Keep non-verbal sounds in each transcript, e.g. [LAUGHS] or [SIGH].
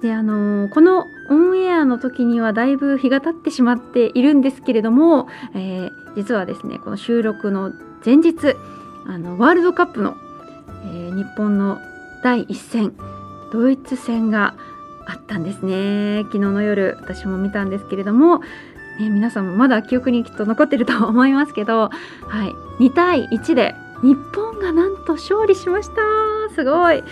であの、このオンエアの時にはだいぶ日が経ってしまっているんですけれども、えー、実はですねこの収録の前日あのワールドカップの、えー、日本の第1戦ドイツ戦があったんですね。昨日の夜私も見たんですけれども、ね、皆さんもまだ記憶にきっと残ってると思いますけど、はい、2対1で日本がなんと勝利しました。すごい。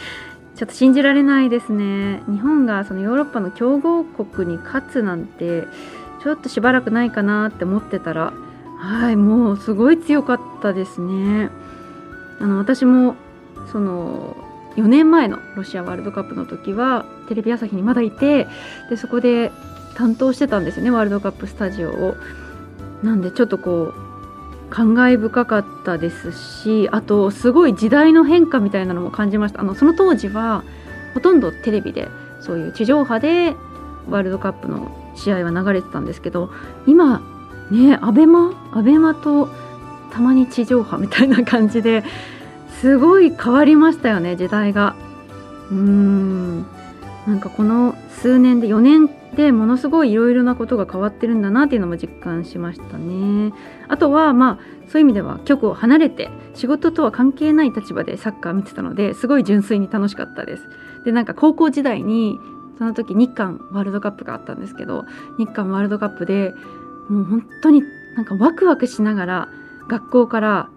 ちょっと信じられないですね日本がそのヨーロッパの強豪国に勝つなんてちょっとしばらくないかなって思ってたらはいもうすごい強かったですねあの私もその4年前のロシアワールドカップの時はテレビ朝日にまだいてでそこで担当してたんですよねワールドカップスタジオを。なんでちょっとこう感慨深かったですしあとすごい時代の変化みたいなのも感じました。あのその当時はほとんどテレビでそういう地上波でワールドカップの試合は流れてたんですけど今ねアベマアベマとたまに地上波みたいな感じですごい変わりましたよね時代が。うーん。なんかこの数年で4年でものすごいいろいろなことが変わってるんだなっていうのも実感しましたね。あとはまあそういう意味では局を離れて仕事とは関係ない立場でサッカー見てたのですごい純粋に楽しかったです。でなんか高校時代にその時日韓ワールドカップがあったんですけど日韓ワールドカップでもう本当になんかワクワクしながら学校から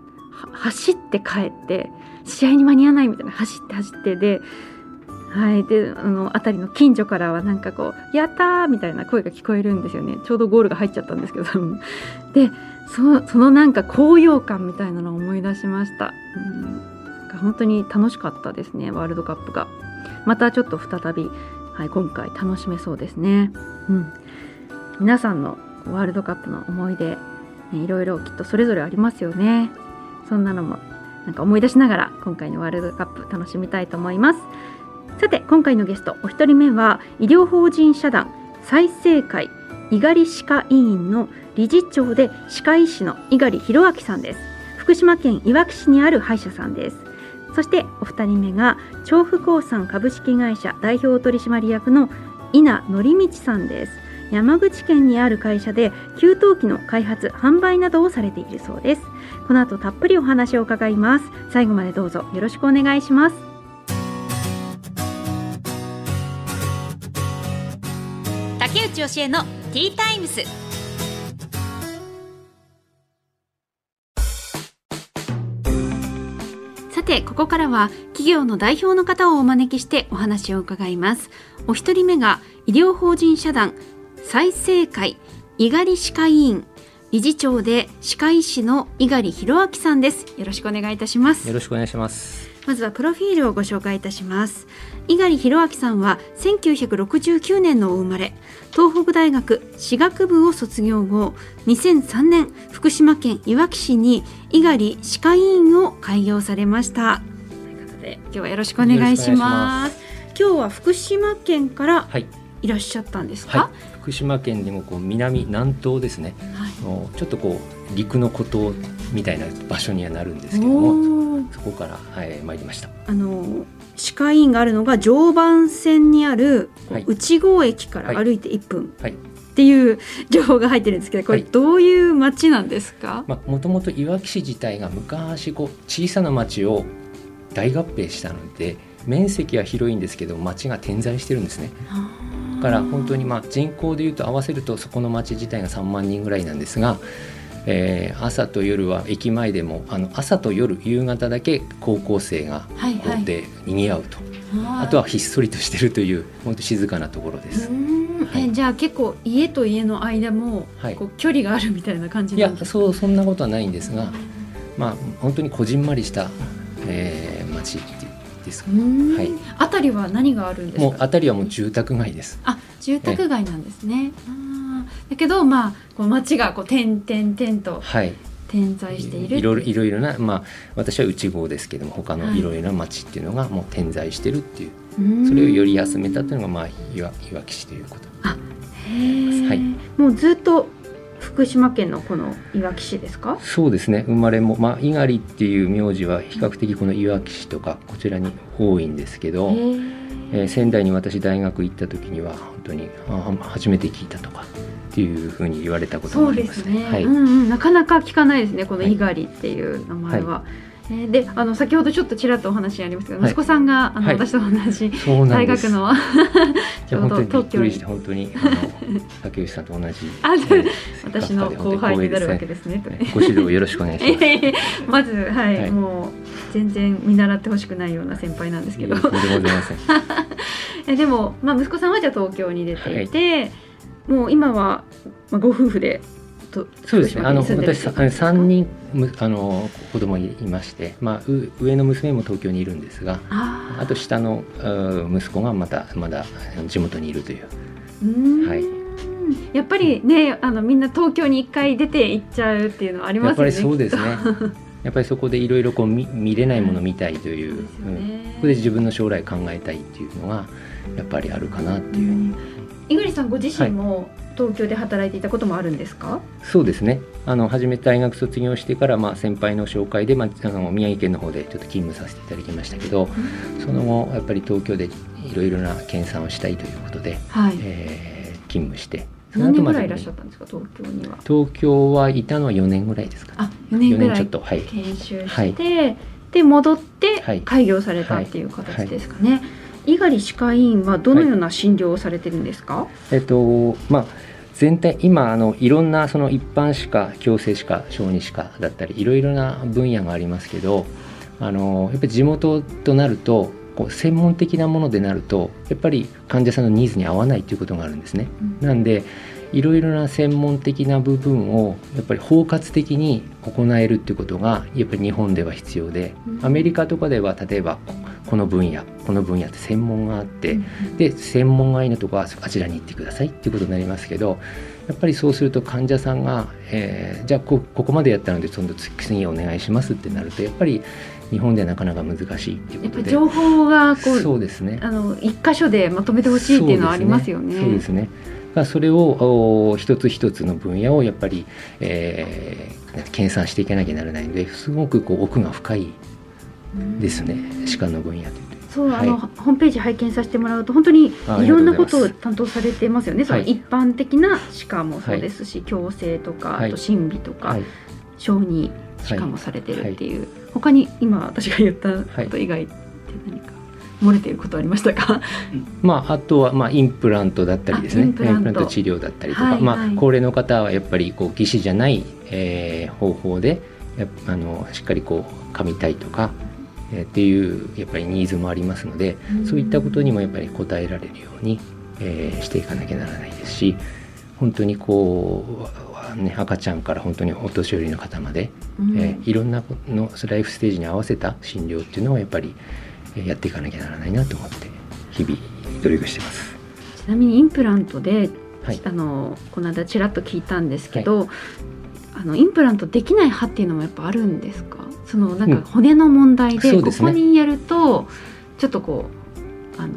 走って帰って試合に間に合わないみたいな走って走ってではい、であの辺りの近所からはなんかこう「やった!」みたいな声が聞こえるんですよね。ちょうどゴールが入っちゃったんですけど。[LAUGHS] でそそのなんか高揚感みたいなのを思い出しました、うん、なんか本当に楽しかったですねワールドカップが。またちょっと再び、はい、今回楽しめそうですね、うん、皆さんのワールドカップの思い出、ね、いろいろきっとそれぞれありますよね。そんなのもなんか思い出しながら今回のワールドカップ楽しみたいと思います。さて今回のゲストお一人目は医療法人社団再生会猪狩歯科医院の理事長で歯科医師の猪狩博明さんです。福島県いわき市にある歯医者さんです。そしてお二人目が調布興産株式会社代表取締役の稲則道さんです。山口県にある会社で給湯器の開発販売などをされているそうです。この後たっぷりお話を伺います。最後までどうぞよろしくお願いします。内義恵のティータイムス。さてここからは企業の代表の方をお招きしてお話を伺います。お一人目が医療法人社団再生会猪狩歯科医院理事長で歯科医師の猪狩博明さんです。よろしくお願いいたします。よろしくお願いします。まずはプロフィールをご紹介いたします。猪狩博明さんは1969年のお生まれ。東北大学歯学部を卒業後2003年福島県いわき市に猪狩歯科医院を開業されました。ということで今日はよろしくお願いします。今日は福島県からい。らっしゃったんですか、はい、福島県でもこう南南東ですね、はい、ちょっとこう陸の孤島みたいな場所にはなるんですけどもそこから、はい、参りました。あの歯科医院があるのが常磐線にある内郷駅から歩いて1分、はい、っていう情報が入ってるんですけどこれどういう町なんですか？もともといわき市自体が昔こう小さな町を大合併したので面積は広いんですけど町が点在してるんですね。だから本当にまあ人口でいうと合わせるとそこの町自体が3万人ぐらいなんですがえー、朝と夜は駅前でもあの朝と夜夕方だけ高校生がこうで賑わうと、はい、あとはひっそりとしてるという本当静かなところです。はい、えじゃあ結構家と家の間もこう距離があるみたいな感じなんですか、いやそうそんなことはないんですが、まあ本当にこじんまりした、えー、町ってですう。ん。はい。あたりは何があるんですか？もう辺りはもう住宅街です。あ住宅街なんですね。あーだけどまあこう街がこう点々点とはい。点在しているいろいろいろいろなまあ私は内郷ですけども他のはい。いろいろな町っていうのがもう点在してるっていう、うん。それをより集めたっていうのがまあいわいわき市ということ。へー。はい。もうずっと福島県のこのいわき市ですか？そうですね。生まれもまあ猪狩っていう名字は比較的このいわき市とかこちらに多いんですけど、へー。えー仙台に私大学行った時には本当にあ初めて聞いたとかっていうふうに言われたこともありますね。ですね、はい、うんうん、なかなか聞かないですねこのはい猪狩っていう名前は。えーであの先ほどちょっとちらっとお話ありましたけど、はい息子さんがあの、はい私と同じ。大学の [LAUGHS] いちょうど東京に本当に竹内さんと同じ [LAUGHS] あはい私の後輩になるわけですね。ご指導よろしくお願いします。まずはい、はいもう全然見習ってほしくないような先輩なんですけど。[LAUGHS] えでも、まあ、息子さんはじゃあ東京に出ていて、もう今は、まあ、ご夫婦でとそうですね。あの私三人むあの子供いまして、まあう上の娘も東京にいるんですが、あと下のう息子がまたまだ地元にいるという。うはいやっぱりねあのみんな東京に一回出て行っちゃうっていうのはありやっぱますよね。りそうですね。[LAUGHS] やっぱりそこでいろいろこう見見れないものを見たいという、そうんねそこで自分の将来考えたいっていうのがやっぱりあるかなっていうふうに。井栗さんご自身も東京で働いていたこともあるんですか？そうですね。あの初めて大学卒業してからまあ先輩の紹介でまああの宮城県の方でちょっと勤務させていただきましたけど、その後やっぱり東京でいろいろな研鑽をしたいということで、はい。えー勤務して。何年ぐらいいまらっしゃったんですか東京には？東京はいたのは4年ぐらいですかね。あ4年4ぐらい年ちょっとはい。研修して、はいで戻ってはい開業されたっていう形ですかね。猪狩歯科医院はどのような診療をされてるんですか？えっとまあ全体今あのいろんなその一般歯科矯正歯科小児歯科だったりいろいろな分野がありますけどあのやっぱり地元となるとこう専門的なものでなるとやっぱり患者さんのニーズに合わないということがあるんですね。なんでいろいろな専門的な部分をやっぱり包括的に行えるっていうことがやっぱり日本では必要でうん。アメリカとかでは例えばここの分野この分野って専門があって、うん。で専門がいいのとこはあちらに行ってくださいっていうことになりますけどやっぱりそうすると患者さんが、えーじゃあこここまでやったのでその次お願いしますってなるとやっぱり日本ではなかなか難しいっていうことで。やっぱり情報がこうそうですね。あの一箇所でまとめてほしいっていうのはありますよね。そうですね。だからそれをお一つ一つの分野をやっぱり、えー、研鑽していかなきゃならないのですごくこう奥が深いうんですね歯科の分野という。と。そう、はい。あのホームページ拝見させてもらうと本当にあいろんなことを担当されてますよね。そのはい。一般的な歯科もそうですし、矯正とか、はい。あと審美とか、はい、小児歯科もされてるっていう、他に今私が言ったこと以外って何か？漏れていることありましたか？[LAUGHS] まあ、あとは、まあ、インプラントだったりですね。あインプラント。治療だったりとか、はいはい。まあ、高齢の方はやっぱりこう義歯じゃない、えー方法であのしっかりこう噛みたいとか、えーっていうやっぱりニーズもありますので、そういったことにもやっぱり応えられるように、えーしていかなきゃならないですし本当にこう、ね、赤ちゃんから本当にお年寄りの方まで、うん。えーいろんなのライフステージに合わせた診療っていうのをやっぱりえーやっていかなきゃならないなと思って日々努力してます。ちなみにインプラントで、はい。あのこの間ちらっと聞いたんですけど、あのインプラントできない歯っていうのもやっぱあるんですか？そのなんうん。か骨の問題で,、そうですね。ここにやるとちょっとこうあの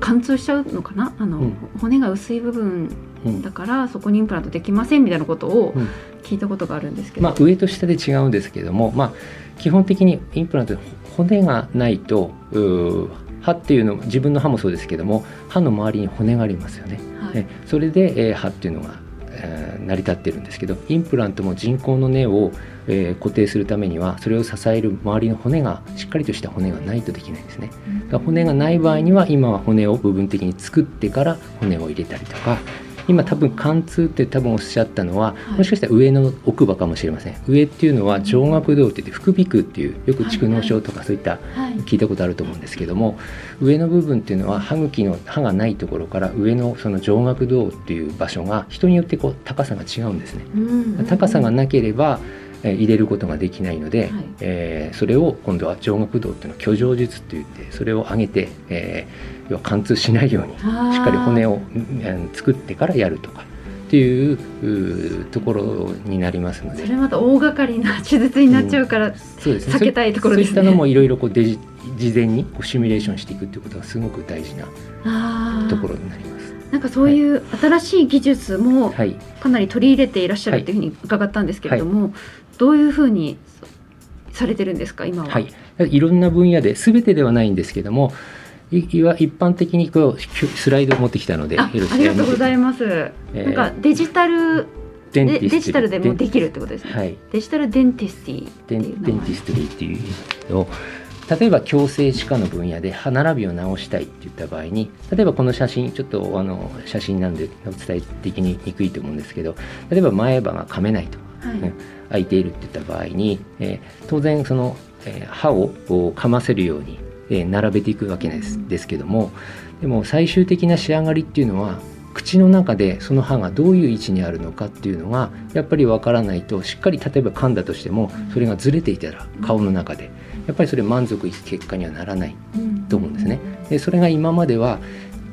貫通しちゃうのかな？あの、うん。骨が薄い部分うん。だからそこにインプラントできませんみたいなことをうん。聞いたことがあるんですけど、まあ、上と下で違うんですけども、まあ、基本的にインプラント骨がないと歯っていうの自分の歯もそうですけども歯の周りに骨がありますよね。はいねそれで、えー歯っていうのが、えー成り立ってるんですけどインプラントも人工の根を、えー固定するためにはそれを支える周りの骨がしっかりとした骨がないとできないんですね。だから骨がない場合には今は骨を部分的に作ってから骨を入れたりとか今多分貫通って多分おっしゃったのは、い。もしかしたら上の奥歯かもしれません。上っていうのは上顎道って言って副鼻腔っていうよく蓄膿症とかそういったはい聞いたことあると思うんですけども上の部分っていうのは歯茎の歯がないところから上のその上顎道っていう場所が人によってこう高さが違うんですね。うん高さがなければ、えー入れることができないので、はい。えーそれを今度は上顎道っていうのを居上術って言ってそれを上げて、えー要は貫通しないようにししっかり骨を、うん作ってからやるとかっていうところになりますので。それまた大掛かりな手術になっちゃうから、そうですね。避けたいところですね。そういったのもいろいろこうデジ事前にこうシミュレーションしていくっていうことがすごく大事なところになります。なんかそういう新しい。技術もはい、かなり取り入れていらっしゃるっていうふうに伺ったんですけれども、どういうふうにされてるんですか今は？はい、いろんな分野で全てではないんですけどもいいわ一般的にこうスライドを持ってきたのであありがとうございます。えーなんかデジタルデデジタルでもできるってことですね。はい。デジタルデンティスティデンデンティストリーっていうのを例えば矯正歯科の分野で歯並びを直したいって言った場合に例えばこの写真ちょっとあの写真なんでお伝え的ににくいと思うんですけど例えば前歯が噛めないとはい。うん開いているって言った場合に、えー当然その、えー歯を噛ませるように、えー並べていくわけです,、うん。ですけどもでも最終的な仕上がりっていうのは口の中でその歯がどういう位置にあるのかっていうのがやっぱりわからないとしっかり例えば噛んだとしてもそれがずれていたら顔の中でやっぱりそれ満足いく結果にはならないと思うんですね。でそれが今までは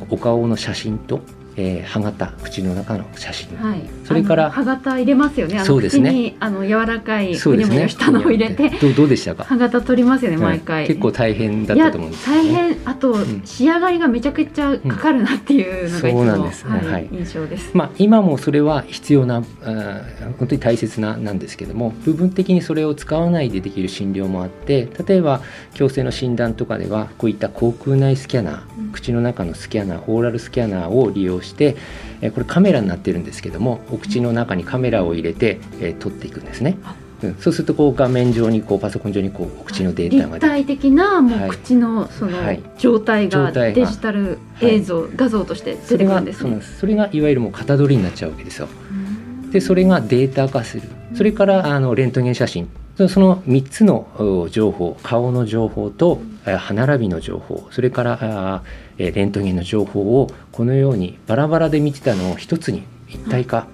お顔の写真と、えー歯型口の中の写真、はい。それから歯型入れますよね。あのそうですね。口にあの柔らかいそうですね。ふにゃふにゃしたのを入れて。どうどうでしたか？歯型取りますよね毎回。はい結構大変だったと思うんですよ大ね。変。あと、ん。仕上がりがめちゃくちゃかかるなっていうのがいつも、そうなんです。はいはい。印象です。まあ、今もそれは必要なあー本当に大切ななんですけども部分的にそれを使わないでできる診療もあって例えば矯正の診断とかではこういった口腔内スキャナー、うん。口の中のスキャナーオーラルスキャナーを利用して、えーこれカメラになってるんですけどもお口の中にカメラを入れて、えー撮っていくんですね。あ。うん、そうするとこう画面上にこうパソコン上にこうお口のデータが立体的なもはい。う口のそのはい。状態がデジタル映像、画像として出てくるそれがんです。ねそれがいわゆるもう型取りになっちゃうわけですよ。うん。でそれがデータ化する。それからあのレントゲン写真。そその3つのお情報顔の情報とえ歯並びの情報。それからあえレントゲンの情報をこのようにバラバラで見てたのを一つに一体化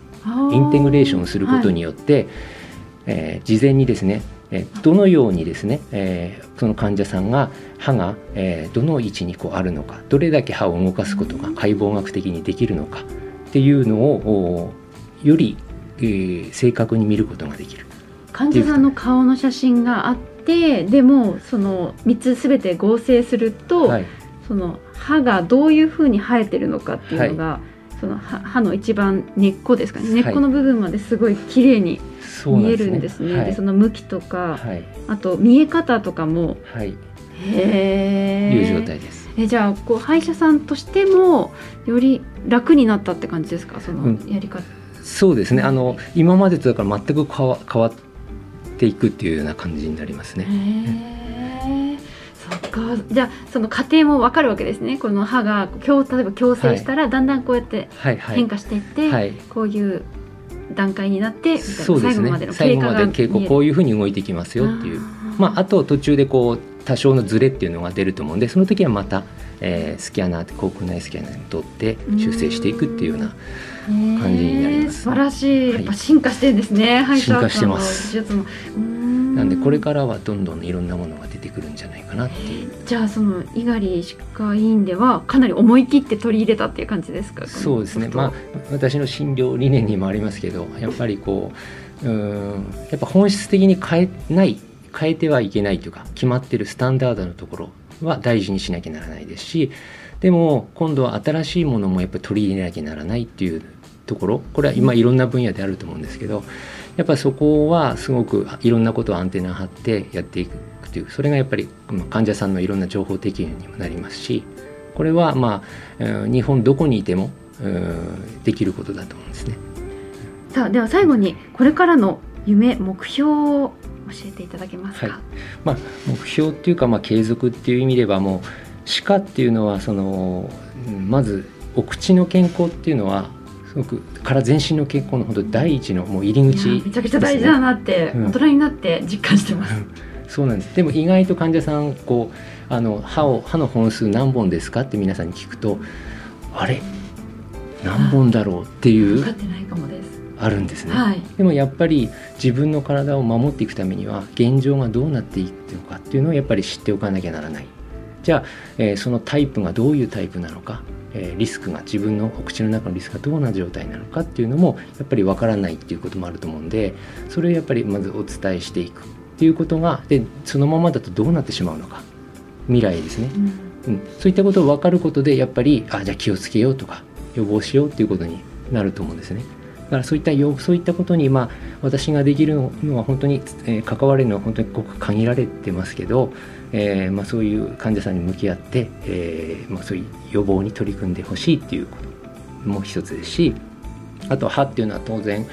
インテグレーションすることによって、えー事前にですねえーどのようにですね、えーその患者さんが歯が、えーどの位置にこうあるのかどれだけ歯を動かすことが解剖学的にできるのかっていうのをおより、えー正確に見ることができる。患者さんの顔の写真があってでもその3つすべて合成すると、はい、その歯がどういうふうに生えてるのかっていうのが、その歯歯の一番根っこですかね。根っこの部分まですごい綺麗に見えそうなんですね。るんですね。その向きとか、はい、あと見え方とかも。はい、へいう状え態です。えじゃあこう歯医者さんとしてもより楽になったって感じですか？そのうん。やり方、そうですね。あの今までとだから全く変わ変わっていくっていうような感じになりますね。じゃあその過程もわかるわけですね。この歯が矯例えば矯正したらだんだんこうやってはいはい。変化していって、はい。こういう段階になってみたいな。そうですね。最後までの経過がまで傾向こういうふうに動いていきますよっていう。まあ、あと途中でこう多少のズレっていうのが出ると思うんでその時はまた、えースキャナー口腔内スキャナーに取って修正していくっていうような感じになります。素晴らしい。やっぱ進化してるんですね、歯医者さんの進化してますなんでこれからはどんどんいろんなものが出てくるんじゃないかなっていう。じゃあその猪狩歯科医院ではかなり思い切って取り入れたっていう感じですか？そうですね。まあ私の診療理念にもありますけどやっぱりこううーんやっぱ本質的に変えない変えてはいけないというか決まってるスタンダードのところは大事にしなきゃならないですしでも今度は新しいものもやっぱり取り入れなきゃならないっていうところこれは今いろんな分野であると思うんですけどやっぱりそこはすごくいろんなことをアンテナ張ってやっていくというそれがやっぱりまあ患者さんのいろんな情報提供にもなりますしこれはまあうん日本どこにいてもうんできることだと思うんですね。さあでは最後にこれからの夢目標を教えていただけますか、はい。まあ、目標っていうか、まあ、継続っていう意味ではもう歯科っていうのはそのうんまずお口の健康っていうのはすごくから全身の健康の本当第一のもう入りい口やめちゃくちゃ大事だなって、うん。大人になって実感してます、そうなんですでも意外と患者さんこうあの歯を歯の本数何本ですかって皆さんに聞くとあれ？何本だろうっていうあるんですね、はい。でもやっぱり自分の体を守っていくためには現状がどうなっていくのかっていうのをやっぱり知っておかなきゃならない。じゃあ、えーそのタイプがどういうタイプなのか、えーリスクが自分のお口の中のリスクがどんな状態なのかっていうのもやっぱりわからないっていうこともあると思うんでそれをやっぱりまずお伝えしていくっていうことがでそのままだとどうなってしまうのか。未来ですね。うん。うん、そういったことを分かることでやっぱりあじゃあ気をつけようとか予防しようっていうことになると思うんですね。だからそういったよそういったことに、まあ、私ができるのは本当に、えー関われるのは本当にごく限られてますけど、えーまあ、そういう患者さんに向き合って、えーまあ、そういう予防に取り組んでほしいっていうことも一つですしあと歯っていうのは当然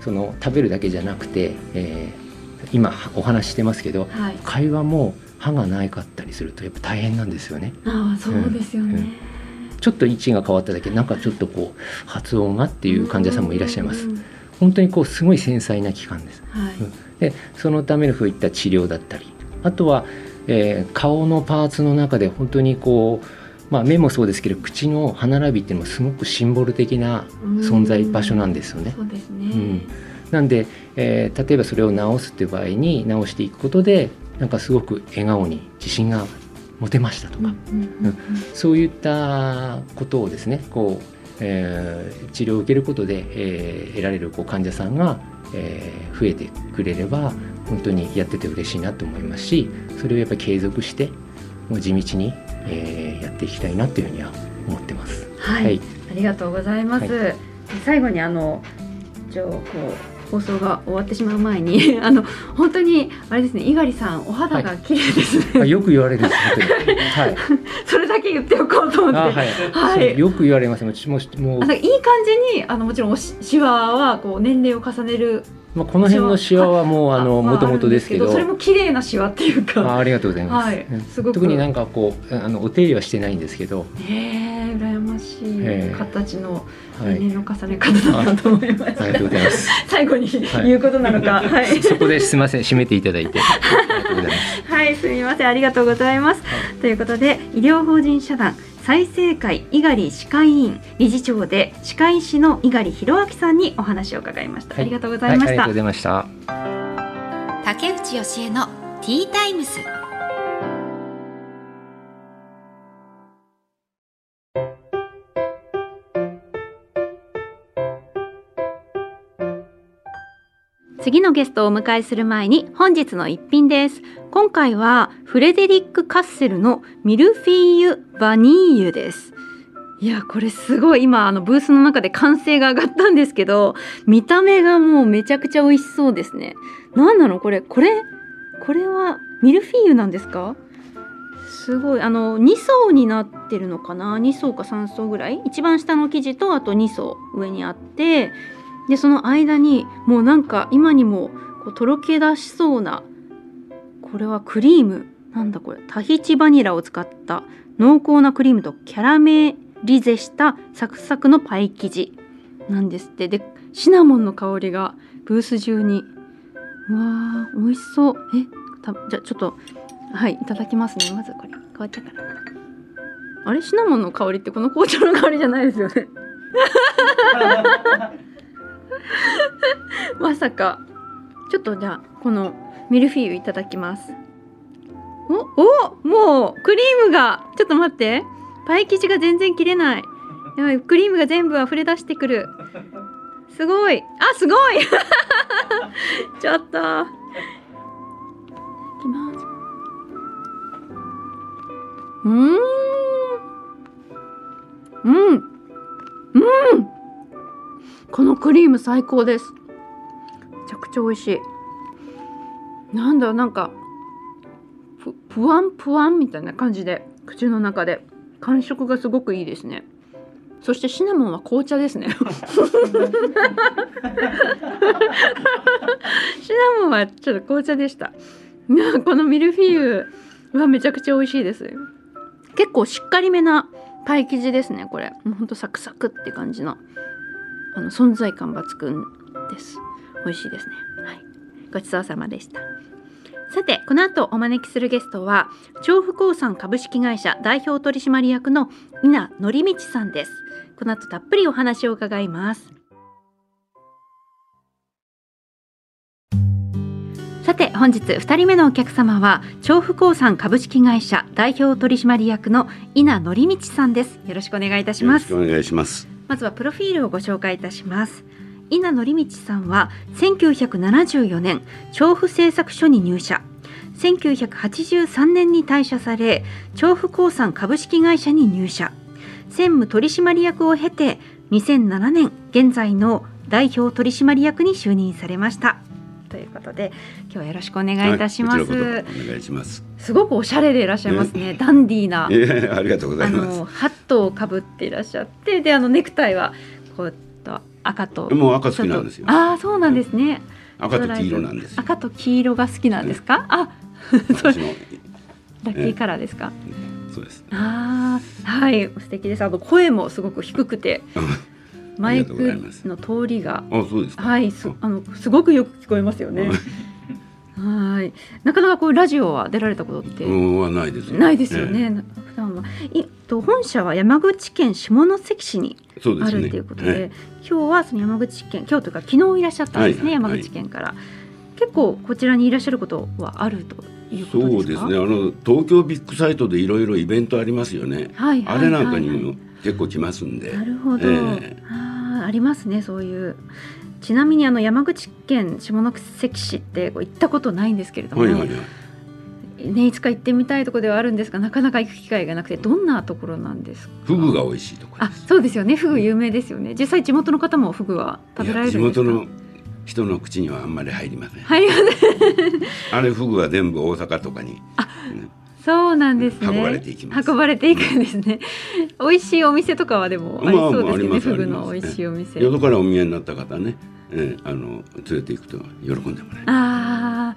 その食べるだけじゃなくて、えー今お話ししてますけどはい。会話も歯がないかったりするとやっぱ大変なんですよね。ああそうですよね、ちょっと位置が変わっただけでなんかちょっとこう発音がっていう患者さんもいらっしゃいます。うんうんうん本当にこうすごい繊細な器官です。はい、うん。でそのためのそういった治療だったりあとは、えー顔のパーツの中で本当にこうまあ、目もそうですけど口の歯並びっていうのもすごくシンボル的な存在場所なんですよね。そうですね、うんなんで、えー例えばそれを直すっていう場合に直していくことでなんかすごく笑顔に自信が持てましたとか、そういったことをですねこう、えー治療を受けることで、えー得られるこう患者さんが、えー増えてくれれば本当にやってて嬉しいなと思いますしそれをやっぱり継続してもう地道に、えーやっていきたいなというふうには思ってます。はい、はい。ありがとうございます。は最後にあの一応こう放送が終わってしまう前に [LAUGHS] あの本当にあれですね猪狩さんお肌が綺麗ですね、あよく言われるんです。はい。[LAUGHS] それだけ言っておこうと思って。あはい、はいよく言われます。もうもうあいい感じにあのもちろんおしシワはこう年齢を重ねるまあこの辺のシワはもうあのまあもともとですけど。それも綺麗なシワっていうか。あありがとうございます。はいうんすごく特になんかこうあのお手入れはしてないんですけど、へえ羨ましいええ形のはい、年齢の重ね方だなと思いました。ありがとうございます。[LAUGHS] 最後にはい言うことなのか。[LAUGHS] はい。そこですみません締めていただいてい。はい、すみません、ありがとうございます。ということで、医療法人社団再生会猪狩歯科医院理事長で歯科医師の猪狩弘明さんにお話を伺いました。はいありがとうございましたはありがとうご。ざいました。竹内義恵のティータイムス次のゲストをお迎えする前に本日の一品です。今回はフレデリック・カッセルのミルフィーユ・バニーユです。いやこれすごい今あのブースの中で歓声が上がったんですけど見た目がもうめちゃくちゃ美味しそうですね。なんなのこれこれこれはミルフィーユなんですか？すごいあの2層になってるのかな？2層か3層ぐらい？一番下の生地とあと2層上にあってでその間にもうなんか今にもこうとろけ出しそうなこれはクリーム。なんだこれ。タヒチバニラを使った濃厚なクリームとキャラメリゼしたサクサクのパイ生地なんですって。でシナモンの香りがブース中に。うわー美味しそう。えたじゃあちょっとはいいただきますね。まずこれ。変わっちゃからあれ？シナモンの香りってこの紅茶の香りじゃないですよね。[LAUGHS] [LAUGHS] まさか。ちょっとじゃあこのミルフィーユいただきます。おおもうクリームが。ちょっと待って。パイ生地が全然切れない。やばい。クリームが全部溢れ出してくる。すごい。あすごい。[LAUGHS] ちょっと。いきます。うん。うん。クリーム最高です。めちゃくちゃ美味しい。なんだなんかぷぷわんぷわんみたいな感じで口の中で。感触がすごくいいですね。そしてシナモンは紅茶ですね。[LAUGHS] シナモンはちょっと紅茶でした。このミルフィーユはめちゃくちゃ美味しいです。結構しっかりめなパイ生地ですねこれ。もうほんとサクサクって感じの。あの存在感抜群です。美味しいですね。はい。ごちそうさまでした。さてこの後お招きするゲストは調布興産株式会社代表取締役の稲則道さんです。この後たっぷりお話を伺います。さて本日2人目のお客様は調布興産株式会社代表取締役の稲則道さんです。よろしくお願いいたします。よろしくお願いします。まずはプロフィールをご紹介いたします。稲則道さんは1974年調布製作所に入社。1983年に退社され調布興産株式会社に入社。専務取締役を経て2007年現在の代表取締役に就任されました。ということで今日はよろしくお願いいたします、はいお願いします。すごくおしゃれでいらっしゃいますね。ダンディーな [LAUGHS] ええありがとうござあいます。の。ハットをかぶっていらっしゃってであのネクタイはこうと赤ともう赤好きなんですよ。ああそうなんですね、赤と黄色なんですよ。赤と黄色が好きなんですか、あ [LAUGHS] 私のラッキーカラーですか、そうです。ああはい素敵です。あの声もすごく低くて [LAUGHS] マイクの通りがあ、そうですか。はいすあ。のすごくよく聞こえますよね。はい。なかなかこうラジオは出られたことってうんはないです。ないですよね、な普段は。いと本社は山口県下関市に。あるということで、え今日はその山口県今日というか昨日いらっしゃったんですね、はい山口県から、結構こちらにいらっしゃることはあるというえことですか？そうですね。あの東京ビッグサイトでいろいろイベントありますよね。はいはいあれなんかにはいも結構来ますんで。なるほど、ええ。あーありますねそういう。ちなみにあの山口県下関市ってこう行ったことないんですけれども、はいはいはい。ね、いつか行ってみたいところではあるんですがなかなか行く機会がなくてどんなところなんですか？フグが美味しいところあ。そうですよね。フグ有名ですよね。実際地元の方もフグは食べられいるんですか？や地元の人の口にはあんまり入りません。入りません。[LAUGHS] あれフグは全部大阪とかにそうなんですね。運ばれていきます運ばれていくんですね。美味しいお店とかはでもありそうですよね。まあフグの美味しいお店。淀からお見えになった方ね、ええあの連れて行くと喜んでもらえる。ああ。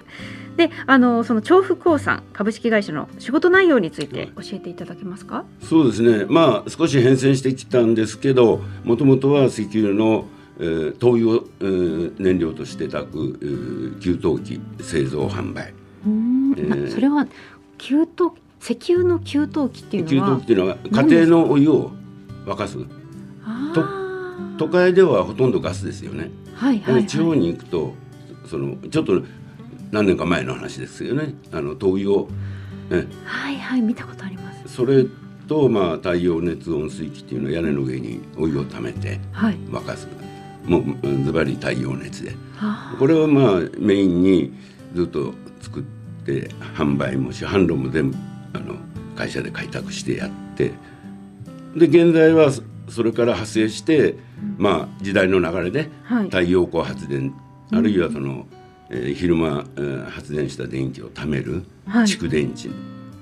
で、あのその調布興産株式会社の仕事内容について教えていただけますか？そうですね、まあ、少し変遷してきたんですけど、もともとは石油の、えー灯油を、えー燃料として炊く、えー給湯器製造販売。うーん。えーなそれは給湯石油の給湯器っていう給湯のは器っていうのは家庭のお湯を沸かす。都会ではほとんどガスですよね。はいはい、はい。で地方に行くと、そのちょっと何年か前の話ですよね。あの灯油を、えはいはい見たことあります。それとまあ太陽熱温水器っていうのは屋根の上にお湯を溜めてはい。沸かす。もううんズバリ太陽熱で。あこれはまあメインにずっと作って販売も市販路も全部あの会社で開拓してやってで現在はそそれから派生して、まあ時代の流れではい。太陽光発電、あるいはその、えー昼間、えー発電した電気を貯めるはい。蓄電池、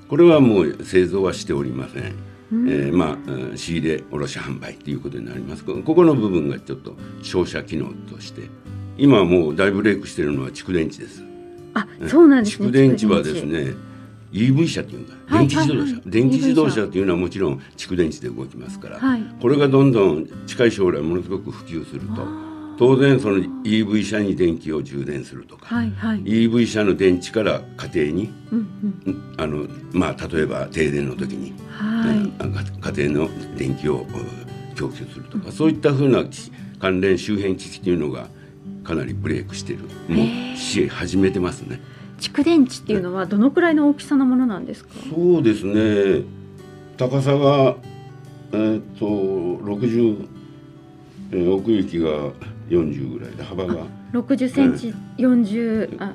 これはもう製造はしておりません。うん。えーまあうん仕入れ卸販売ということになります。こここの部分がちょっと商社機能として今はもう大ブレイクしているのは蓄電池ですあ、そうなんですね。蓄電池はですね EV 車というかはい電気自動車、電気自動車車というのはもちろん蓄電池で動きますから、はい。これがどんどん近い将来ものすごく普及するとあ当然その EV 車に電気を充電するとか、はいはい。EV 車の電池から家庭にうんうん。んあのまあ例えば停電の時にはい。うん家庭の電気をうん供給するとか、そういったふうな機関連周辺機器というのがかなりブレイクしているうし始めてますね。蓄電池っていうのはどのくらいの大きさのものなんですか？そうですね高さがえーっと60、えー奥行きが40ぐらいで幅が60センチ、40あ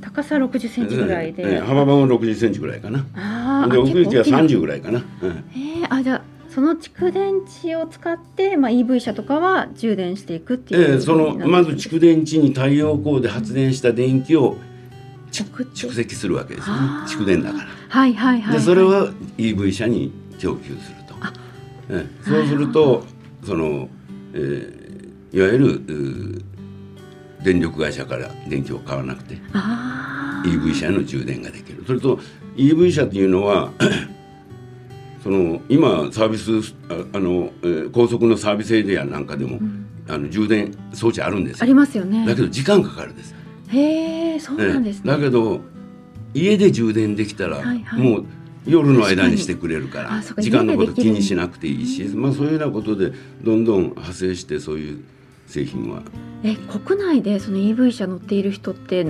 高さ60センチぐらいで。えー幅も60センチぐらいかなああ。で奥行きは結構大きな30ぐらいかな、うんえー、あじゃあその蓄電池を使ってまあ EV 車とかは充電していくっていう、えーそのまず蓄電池に太陽光で発電した電気を蓄積するわけですね。蓄電だから。はいはいはい。でそれは EV 車に供給すると。あ、ええ。そうするとその、えーいわゆる電力会社から電気を買わなくて EV 車の充電ができる。それと EV 車っていうのはその今サービスああの、えー高速のサービスエリアなんかでも、あの充電装置あるんですあよりますよね。だけど時間かかるんです。へえそうなんですね。ええ。だけど家で充電できたら、はいはい。もう夜の間にしてくれるから時間のこと気にしなくていいし、まあ、そういうようなことでどんどん派生してそういう製品は。え国内でその EV 車乗っている人って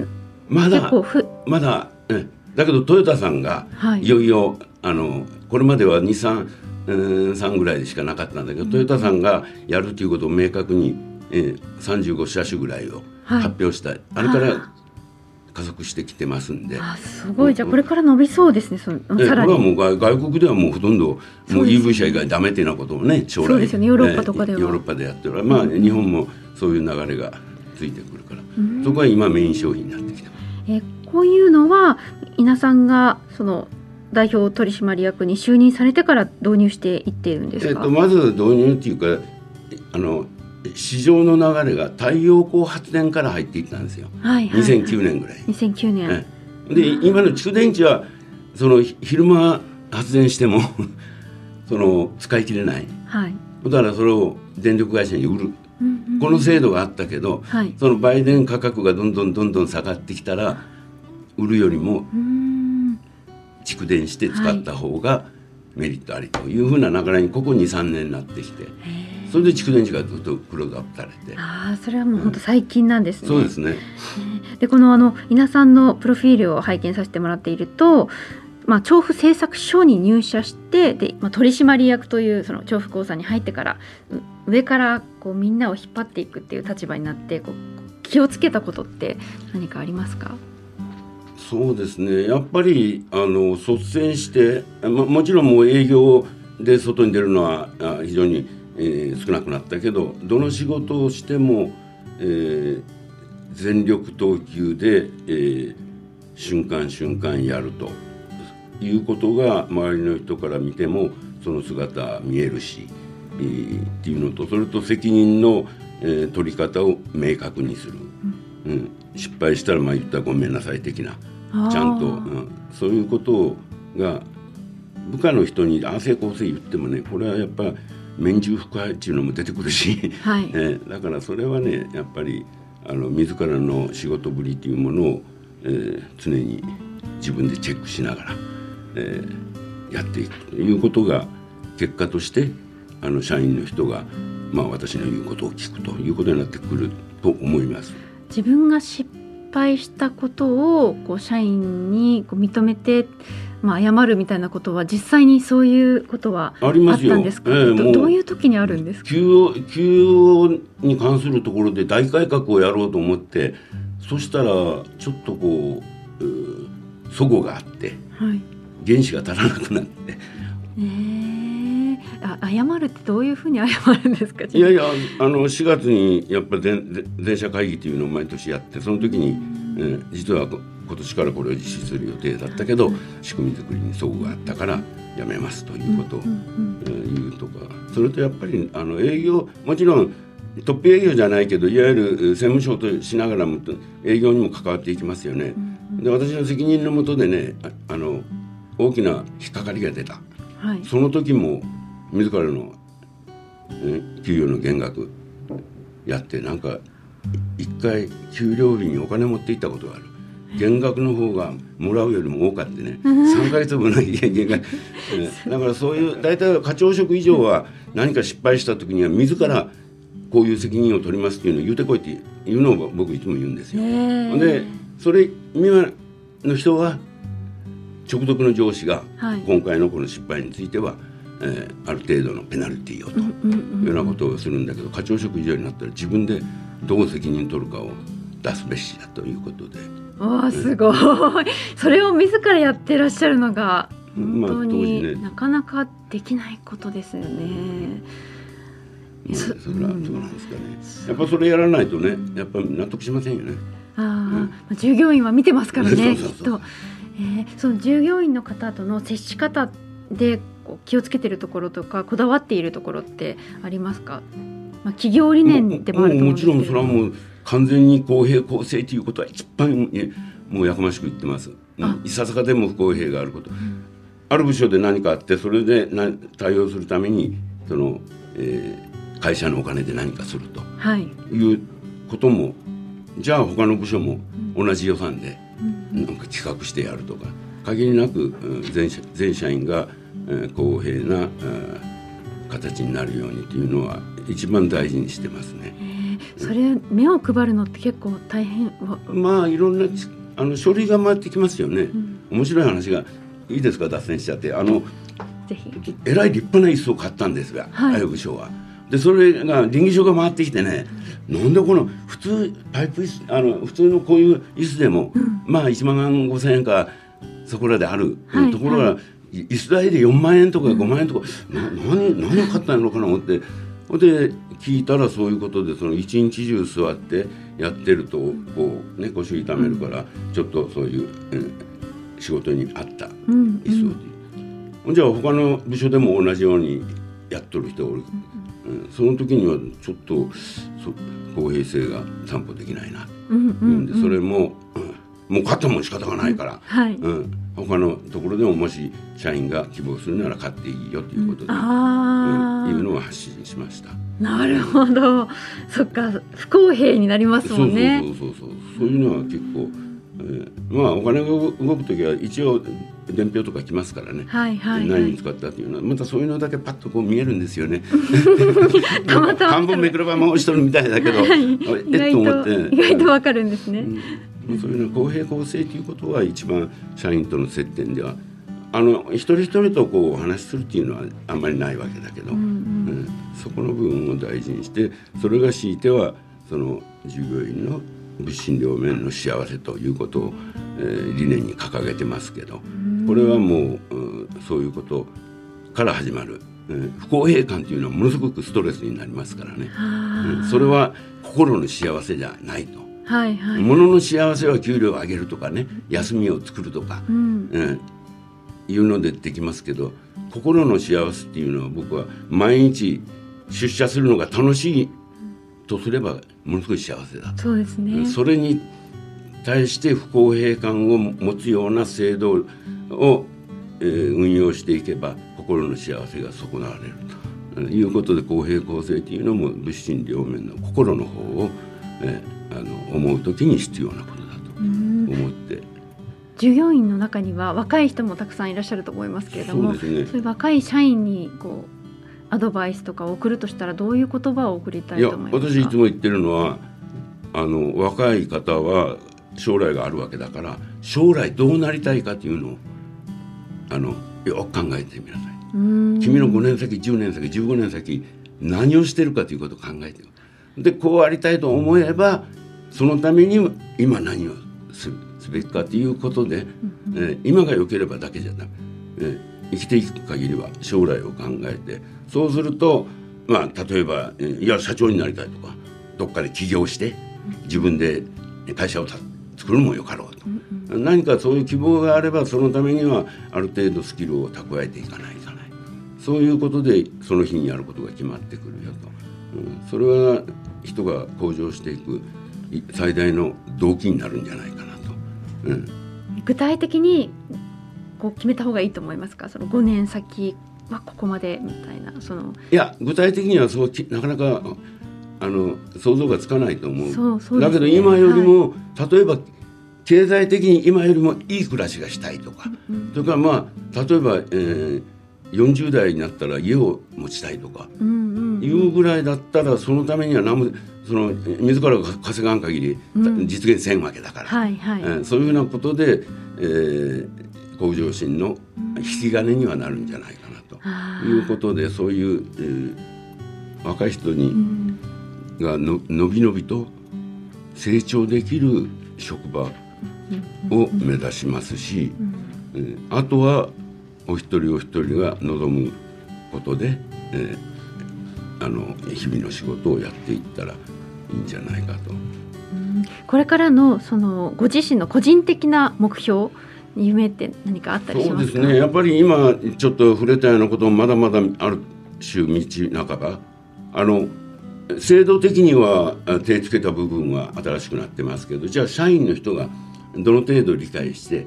まだ結構ふまだ、うんだけどトヨタさんがはい。いよいよあのこれまでは日産うんさんぐらいしかなかったんだけど、トヨタさんがやるということを明確に、えー、35車種ぐらいをはい。発表した、あれから加速してきてますんで。あすごい。じゃあこれから伸びそうですね。そのえさらに。これはもう外外国ではもうほとんどもう EV 車以外ダメっていうようなことをね将来。そうですよね。ヨーロッパとかでは。えヨーロッパでやってる。まあ日本もそういう流れがついてくるから、うん。そこは今メイン商品になってきてます。えこういうのは稲さんがその代表取締役に就任されてから導入していっているんですか、えっと、まず導入っていうかあの市場の流れが太陽光発電から入っていったんですよ。はいはい、2009年ぐらい。に。2009年、ええ。で今の蓄電池はそのひ昼間発電しても [LAUGHS] その使い切れない。はい、だからそれを電力会社に売る。うんうんこの制度があったけど、はい。その売電価格がどんどんどんどん下がってきたら売るよりもうーん蓄電して使った方がメリットありというふうな流れにここ23年になってきてそれで蓄電池がずっとクローズアップされてああそれはもう本当最近なんですね、そうですね。でこのあの稲さんのプロフィールを拝見させてもらっていると、まあ、調布製作所に入社してで、まあ、取締役というその調布講座に入ってからう上からこうみんなを引っ張っていくっていう立場になってこう気をつけたことって何かありますか？そうですね。やっぱりあの率先してももちろんもう営業で外に出るのは非常に、えー少なくなったけどどの仕事をしても、えー全力投球で、えー瞬間瞬間やるということが周りの人から見てもその姿見えるし、えーっていうのとそれと責任の、えー取り方を明確にする、うん、失敗したらまあ言ったらごめんなさい的な。ちゃんと、うん、そういうことが部下の人にああ成功せ言ってもねこれはやっぱ面中不快っていうのも出てくるし、はい [LAUGHS] えーだからそれはねやっぱりあの自らの仕事ぶりというものを、えー常に自分でチェックしながら、えーやっていくということが結果としてあの社員の人が、まあ、私の言うことを聞くということになってくると思います。自分が失敗したことをこう社員にこう認めて、まあ、謝るみたいなことは実際にそういうことはあ。ったんですか、ええもうどどういう時にあるんですか？給与給与に関するところで大改革をやろうと思ってそしたらちょっとこううー齟齬があってはい。原子が足らなくなってえー、あ謝るってどういうふうに謝るんですか？いやいやあの4月にやっぱ電電電車会議っていうのを毎年やってその時に、えー実はこ今年からこれを実施する予定だったけど仕組み作りに齟齬があったからやめますということを、言うとか。それとやっぱりあの営業もちろんトップ営業じゃないけどいわゆるえー専務省としながらもと営業にも関わっていきますよね。で私の責任のもとでねああの大きな引っかかりが出た。はい。その時も自らの、えー給与の減額やってなんかい一回給料日にお金持っていったことがある。減額の方がもらうよりも多かってね。3ヶ月分の減額、えー [LAUGHS] だからそういう大体課長職以上は何か失敗した時には自らこういう責任を取りますっていうのを言うてこいっていうのを僕いつも言うんですよ。え。でそれ今の人は直属の上司がはい。今回のこの失敗については、えーある程度のペナルティーをとうんうんいうようなことをするんだけど課長職以上になったら自分でどう責任取るかを出すべしだということで。わあすごい。[LAUGHS] それを自らやってらっしゃるのがまあ本当にね。なかなかできないことですよね。まあそそれはそうなんですかね。やっぱそれやらないとね、やっぱ納得しませんよね。あーまあ従業員は見てますからねきっと、えーその従業員の方との接し方でこう気をつけてるところとかこだわっているところってありますか、まあ、企業理念でもあると思うんですけど。もちろんそれはもう完全に公平公正ということは一番ねもうやかましく言ってます。あ。いささかでも不公平があること。ある部署で何かあってそれでな対応するためにその、えー会社のお金で何かすると。はい、いうこともじゃあ他の部署も同じ予算でうん。なんか企画してやるとか。限りなく全社全社員が公平な形になるようにというのは一番大事にしてますね。それ目を配るのって結構大変まあいろんなあの書類が回ってきますよね、うん、面白い話がいいですか脱線しちゃって。あのぜひ。えらい立派な椅子を買ったんですが、はい、部省は。でそれが臨議書が回ってきてね、なんでこの普通パイプ椅子あの普通のこういう椅子でも、うん、まあ1万5千円かそこらである、はい、ところが、はい、椅子代で4万円とか5万円とか、うん、な何何を買ったのかなと思って。で聞いたらそういうことでその一日中座ってやってるとこう、ね、腰痛めるからちょっとそういう、うん、仕事に合った。椅子を、うん、じゃあ他の部署でも同じようにやっとる人おる、うん、その時にはちょっと公平性が担保できないな、うんうんうん、それも、もう買ったもん仕方がないから、はい。うん、他のところでももし社員が希望するなら買っていいよということで、うん、いうのを発信しました。なるほど、そっか不公平になりますもんね。そうそうそうそう。そういうのは結構、えー、まあお金が動く時は一応伝票とか来ますからね、はいはい、はい、何に使ったっていうのはまたそういうのだけパッとこう見えるんですよね。[LAUGHS] たまたま半分めくらば回しとるみたいだけど、はい、えっと思って。意外とわかるんですね。うんそういうの公平公正ということは一番社員との接点ではあの一人一人とこうお話しするっていうのはあんまりないわけだけど、うん、うん、そこの部分を大事にしてそれが強いてはその従業員の物心両面の幸せということを、えー、理念に掲げてますけどこれはもう、うん、そういうことから始まる、えー、不公平感というのはものすごくストレスになりますからね、うん、それは心の幸せじゃないと。はいはい、物の幸せは給料を上げるとかね休みを作るとか、うん、うん、いうのでできますけど心の幸せっていうのは僕は毎日出社するのが楽しいとすればものすごい幸せだそうですね。それに対して不公平感を持つような制度を、えー、運用していけば心の幸せが損なわれると。いうことで公平公正というのも物心両面の心の方を、えーあの思う時に必要なことだと思って。従業員の中には若い人もたくさんいらっしゃると思いますけれどもそう、ね,、いう若い社員にこうアドバイスとかを送るとしたらどういう言葉を送りたいと思いますか？私いつも言ってるのはあの若い方は将来があるわけだから将来どうなりたいかというのをあのよく考えてみなさい。君の5年先10年先15年先何をしてるかということを考えてでこうありたいと思えばそのために今何をすべきかということで、えー、今が良ければだけじゃなく、えー、生きていく限りは将来を考えてそうするとまあ例えば、えー、いや社長になりたいとかどっかで起業して自分で会社を作るもよかろうと、うん、何かそういう希望があればそのためにはある程度スキルを蓄えていかないといけない。そういうことでその日にやることが決まってくるよと、うん、それは人が向上していく最大の動機になるんじゃないかなと。うん、具体的にこう決めた方がいいと思いますか？その5年先はここまでみたいなその。いや具体的にはそうなかなかあの想像がつかないと思う。そうそう、ね、だけど今よりも、はい、例えば経済的に今よりもいい暮らしがしたいとか、うん、それからまあ例えば、えー、40代になったら家を持ちたいとか、いうぐらいだったらそのためには何もその自らが稼がん限り実現せんわけだから、はいはい、えー、そういうふうなことで、えー、向上心の引き金にはなるんじゃないかなと。いうことでそういう、えー、若い人に、がののびのびと成長できる職場を目指しますし、えー、あとはお一人お一人が望むことで、えー、あの日々の仕事をやっていったらいいんじゃないかと。これからのそのご自身の個人的な目標夢って何かあったりしますか？そうですね。やっぱり今ちょっと触れたようなこともまだまだある種道半ば。あの制度的には手つけた部分は新しくなってますけどじゃあ社員の人がどの程度理解して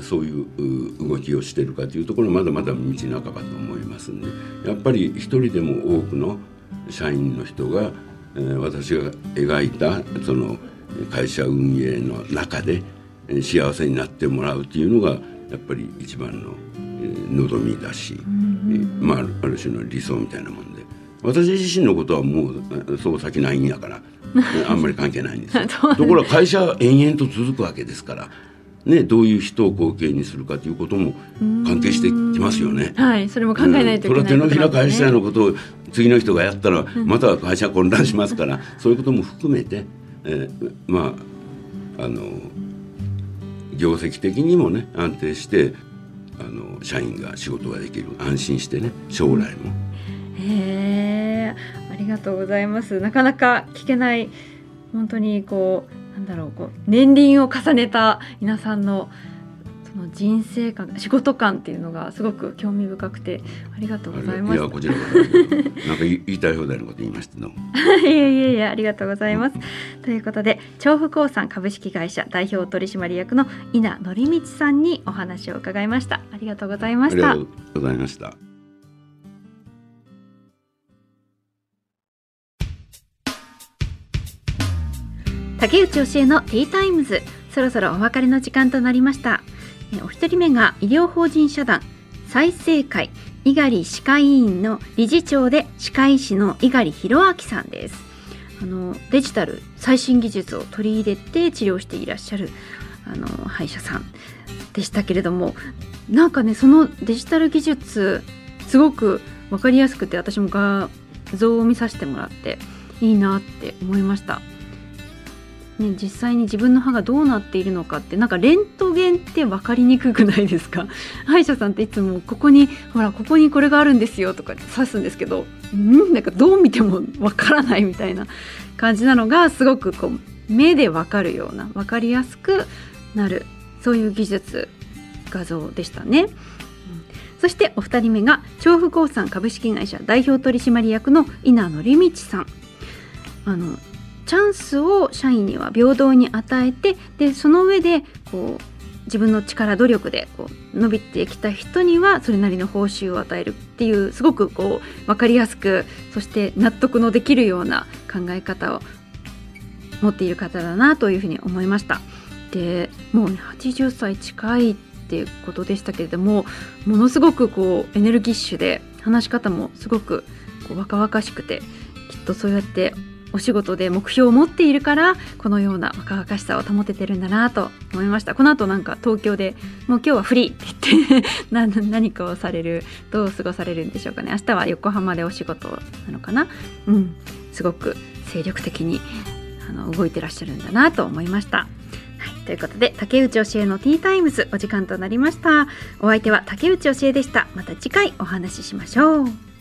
そういう動きをしているかというところまだまだ道半ばと思いますんでやっぱり一人でも多くの社員の人が、えー、私が描いたその会社運営の中で幸せになってもらうというのがやっぱり一番の、えー、望みだし、えー、まあある種の理想みたいなもんで。私自身のことはもうそう先ないんやからあんまり関係ないんですよ。[LAUGHS] ところが会社は延々と続くわけですから。ね、どういう人を後継にするかということも関係してきますよね。はい、それも考えないといけない、ね、手のひら返したようなことを次の人がやったらまた会社混乱しますから、[LAUGHS] そういうことも含めて、えー、まああの業績的にもね安定してあの社員が仕事ができる安心してね将来も。へえありがとうございます。なかなか聞けない本当にこうなんだろうこう年輪を重ねた皆さんのその人生観仕事観っていうのがすごく興味深くてありがとうございます。いやこちらこそなんか言いたい放題のこと言いましたの。[LAUGHS] いやいやいやありがとうございます。ということで調布興産株式会社代表取締役の稲則道さんにお話を伺いました。ありがとうございました。ありがとうございました。竹内教えのティータイムズ。そろそろお別れの時間となりました。お一人目が医療法人社団再生会猪狩歯科医院の理事長で歯科医師の猪狩博明さんです。あのデジタル最新技術を取り入れて治療していらっしゃるあの歯医者さんでしたけれどもなんかねそのデジタル技術すごく分かりやすくて私も画像を見させてもらっていいなって思いました。ね、実際に自分の歯がどうなっているのかってなんかレントゲンって分かりにくくないですか？[LAUGHS] 歯医者さんっていつもここにほらここにこれがあるんですよとか指すんですけどん？なんかどう見ても分からないみたいな感じなのがすごくこう目で分かるような分かりやすくなるそういう技術画像でしたね。そしてお二人目が調布興産株式会社代表取締役の稲則道さん。あのチャンスを社員には平等に与えてでその上でこう自分の力努力でこう伸びてきた人にはそれなりの報酬を与えるっていうすごくこう分かりやすくそして納得のできるような考え方を持っている方だなというふうに思いました。でもう、ね、80歳近いっていうことでしたけれどもものすごくこうエネルギッシュで話し方もすごくこう若々しくてきっとそうやってお仕事で目標を持っているからこのような若々しさを保ててるんだなと思いましたこの後なんか東京でもう今日はフリーって言って何かをされるどう過ごされるんでしょうかね。明日は横浜でお仕事なのかな？うん。すごく精力的にあの動いてらっしゃるんだなと思いました。はい、ということで竹内教えのティータイムズお時間となりました。お相手は竹内教えでした。また次回お話ししましょう。